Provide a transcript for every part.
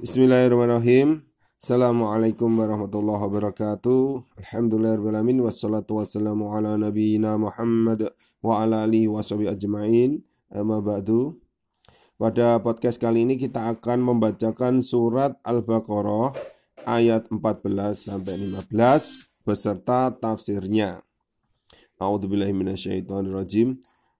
Bismillahirrahmanirrahim. Assalamualaikum warahmatullahi wabarakatuh. Alhamdulillahirrahmanirrahim. Wassalatu wassalamu ala nabiyina Muhammad wa ala alihi wa ajma'in. Amma ba'du. Pada podcast kali ini kita akan membacakan surat Al-Baqarah ayat 14 sampai 15 beserta tafsirnya. A'udzubillahi minasyaitonirrajim.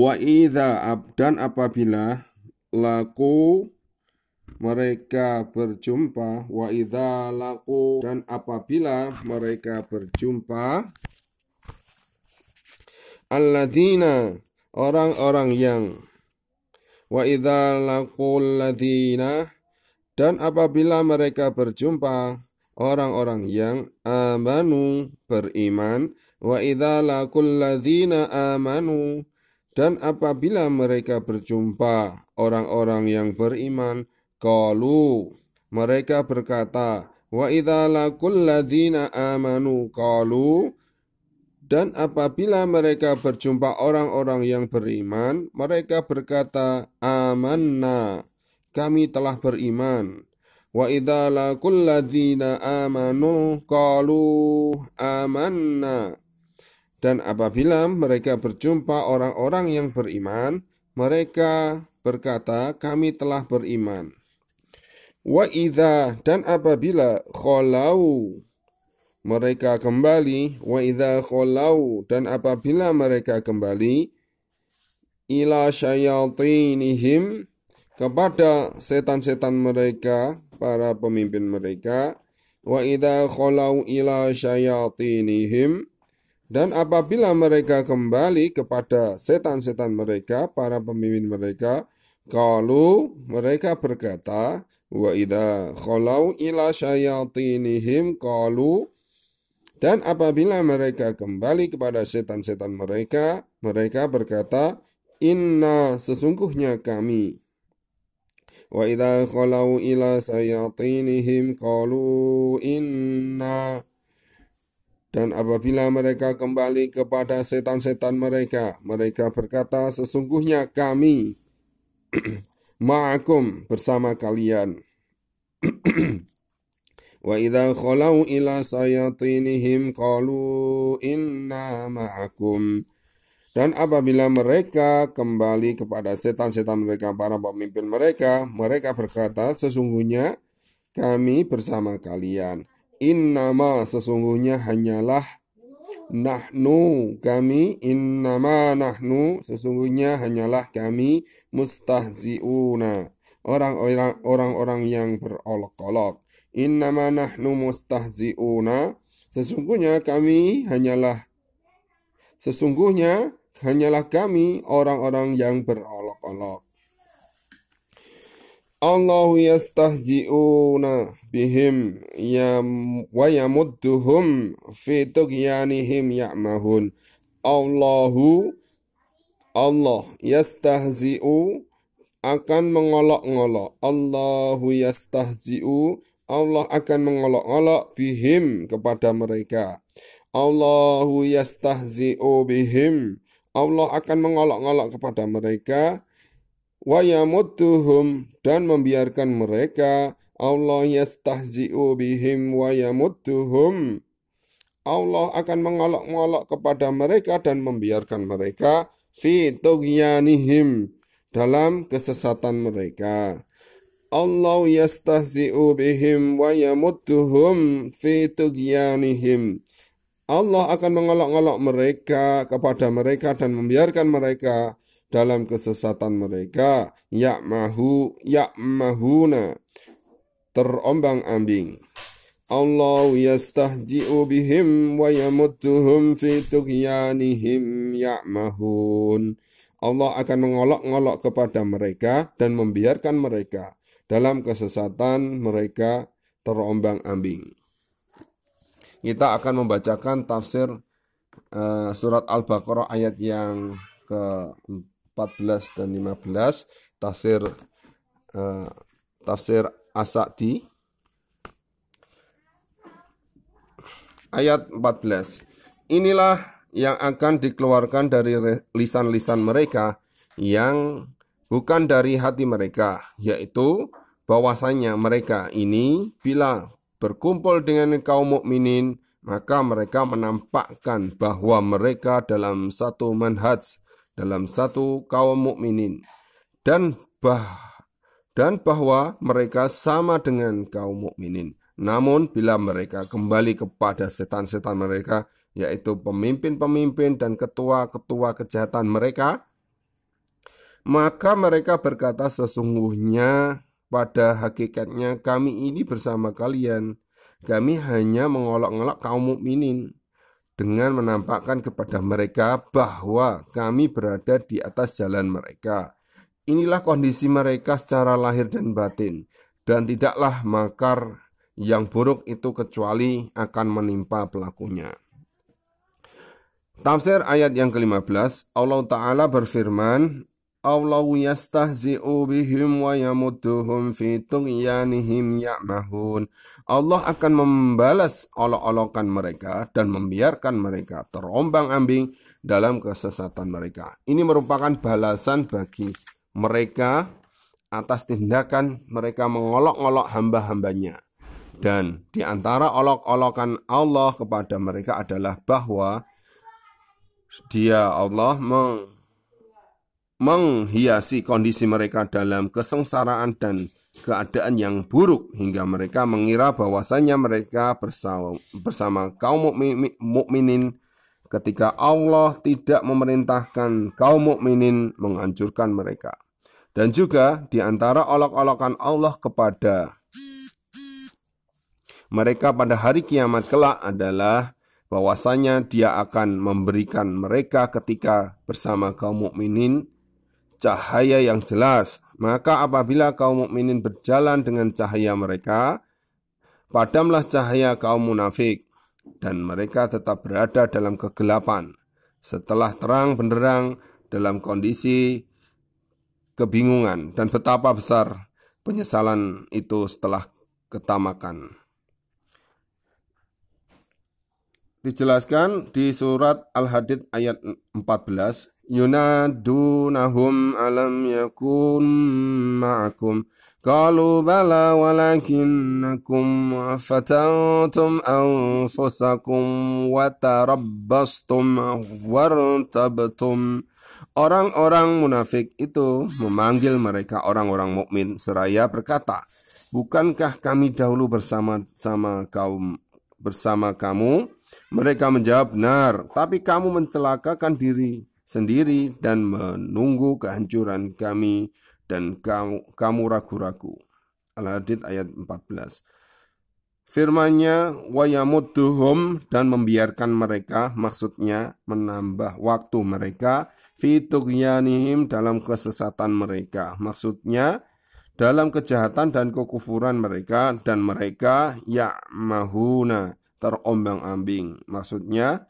Wa idza dan apabila laku mereka berjumpa wa idza laku dan apabila mereka berjumpa alladzina orang-orang yang wa idza laqul ladzina dan apabila mereka berjumpa orang-orang yang amanu beriman wa idza laqul ladzina amanu dan apabila mereka berjumpa orang-orang yang beriman qalu mereka berkata wa idza laqul ladzina amanu qalu dan apabila mereka berjumpa orang-orang yang beriman, mereka berkata, "Amanna, kami telah beriman." Wa idza laqul ladzina amanu qalu amanna. Dan apabila mereka berjumpa orang-orang yang beriman, mereka berkata, kami telah beriman. Wa idza dan apabila khalau mereka kembali wa idza khalau dan apabila mereka kembali ila syayatinihim kepada setan-setan mereka para pemimpin mereka wa idza khalau ila syayatinihim dan apabila mereka kembali kepada setan-setan mereka para pemimpin mereka kalau mereka berkata wa idza khalau ila syayatinihim qalu. Dan apabila mereka kembali kepada setan-setan mereka mereka berkata inna sesungguhnya kami. Wa idza khalau ila sayatinihim qalu inna dan apabila mereka kembali kepada setan-setan mereka, mereka berkata, sesungguhnya kami ma'akum bersama kalian. Wa idza khalau ila sayatinihim qalu inna ma'akum. Dan apabila mereka kembali kepada setan-setan mereka, para pemimpin mereka, mereka berkata, sesungguhnya kami bersama kalian. Innama sesungguhnya hanyalah nahnu kami. Innama nahnu sesungguhnya hanyalah kami mustahziuna. Orang-orang orang-orang yang berolok-olok. Innama nahnu mustahziuna. Sesungguhnya kami hanyalah sesungguhnya hanyalah kami orang-orang yang berolok-olok. Allahu yastahzi'una bihim ya wa yamudduhum fi tughyanihim ya'mahun. Allahu Allah yastahzi'u akan mengolok-ngolok. Allahu yastahzi'u Allah akan mengolok-ngolok bihim kepada mereka. Allahu yastahzi'u bihim Allah akan mengolok-olok kepada mereka wa yamudduhum dan membiarkan mereka Allah yastahzi'u bihim wa yamudduhum Allah akan mengolok-olok kepada mereka dan membiarkan mereka fi tughyanihim dalam kesesatan mereka. Allah yastahzi'u bihim wa yamudduhum fi tughyanihim. Allah akan mengolok-olok mereka kepada mereka dan membiarkan mereka dalam kesesatan mereka ya'mahu ya'mahuna terombang-ambing Allah yastahzi'u bihim wa yamudduhum fi tughyanihim ya'mahun. Allah akan mengolok-ngolok kepada mereka dan membiarkan mereka dalam kesesatan mereka terombang-ambing. Kita akan membacakan tafsir uh, surat Al-Baqarah ayat yang ke-14 dan 15, tafsir uh, tafsir As-Sa'di ayat 14. Inilah yang akan dikeluarkan dari lisan-lisan mereka yang bukan dari hati mereka, yaitu bahwasanya mereka ini bila berkumpul dengan kaum mukminin maka mereka menampakkan bahwa mereka dalam satu manhaj, dalam satu kaum mukminin dan bah dan bahwa mereka sama dengan kaum mukminin. Namun bila mereka kembali kepada setan-setan mereka, yaitu pemimpin-pemimpin dan ketua-ketua kejahatan mereka, maka mereka berkata sesungguhnya pada hakikatnya kami ini bersama kalian. Kami hanya mengolok-olok kaum mukminin dengan menampakkan kepada mereka bahwa kami berada di atas jalan mereka. Inilah kondisi mereka secara lahir dan batin, dan tidaklah makar yang buruk itu kecuali akan menimpa pelakunya. Tafsir ayat yang ke-15, Allah Ta'ala berfirman, Yastahzi'u bihim wa yamudduhum fi tughyanihim ya'mahun. Allah akan membalas olok-olokan mereka dan membiarkan mereka terombang-ambing dalam kesesatan mereka. Ini merupakan balasan bagi mereka atas tindakan mereka mengolok-olok hamba-hambanya. Dan di antara olok-olokan Allah kepada mereka adalah bahwa dia Allah meng menghiasi kondisi mereka dalam kesengsaraan dan keadaan yang buruk hingga mereka mengira bahwasanya mereka bersama, bersama kaum mukminin ketika Allah tidak memerintahkan kaum mukminin menghancurkan mereka. Dan juga di antara olok-olokan Allah kepada mereka pada hari kiamat kelak adalah bahwasanya dia akan memberikan mereka ketika bersama kaum mukminin cahaya yang jelas. Maka apabila kaum mukminin berjalan dengan cahaya mereka, padamlah cahaya kaum munafik dan mereka tetap berada dalam kegelapan. Setelah terang benderang dalam kondisi kebingungan dan betapa besar penyesalan itu setelah ketamakan. dijelaskan di surat Al-Hadid ayat 14 alam yakun ma'akum. Qalu bala walakinnakum fatantum anfusakum wa tarabbastum wartabtum. Orang-orang munafik itu memanggil mereka orang-orang mukmin seraya berkata, "Bukankah kami dahulu bersama sama kaum bersama kamu?" Mereka menjawab, benar, tapi kamu mencelakakan diri sendiri dan menunggu kehancuran kami dan kamu, kamu ragu-ragu. Al-Hadid ayat 14. Firmannya wayamudduhum dan membiarkan mereka maksudnya menambah waktu mereka fitugyanihim dalam kesesatan mereka maksudnya dalam kejahatan dan kekufuran mereka dan mereka ya'mahuna terombang-ambing. Maksudnya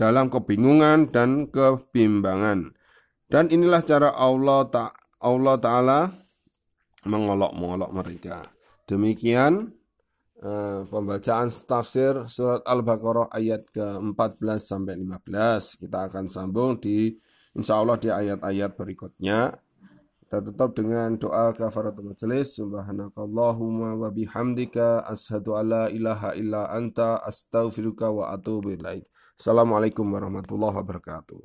dalam kebingungan dan kebimbangan. Dan inilah cara Allah tak Allah taala mengolok-mengolok mereka. Demikian uh, pembacaan tafsir surat Al-Baqarah ayat ke-14 sampai 15. Kita akan sambung di insya Allah di ayat-ayat berikutnya. Kita tutup dengan doa kafaratul majelis. Subhanakallahumma wa bihamdika ashadu alla ilaha illa anta astaghfiruka wa atubu ilaik. Assalamualaikum warahmatullahi wabarakatuh.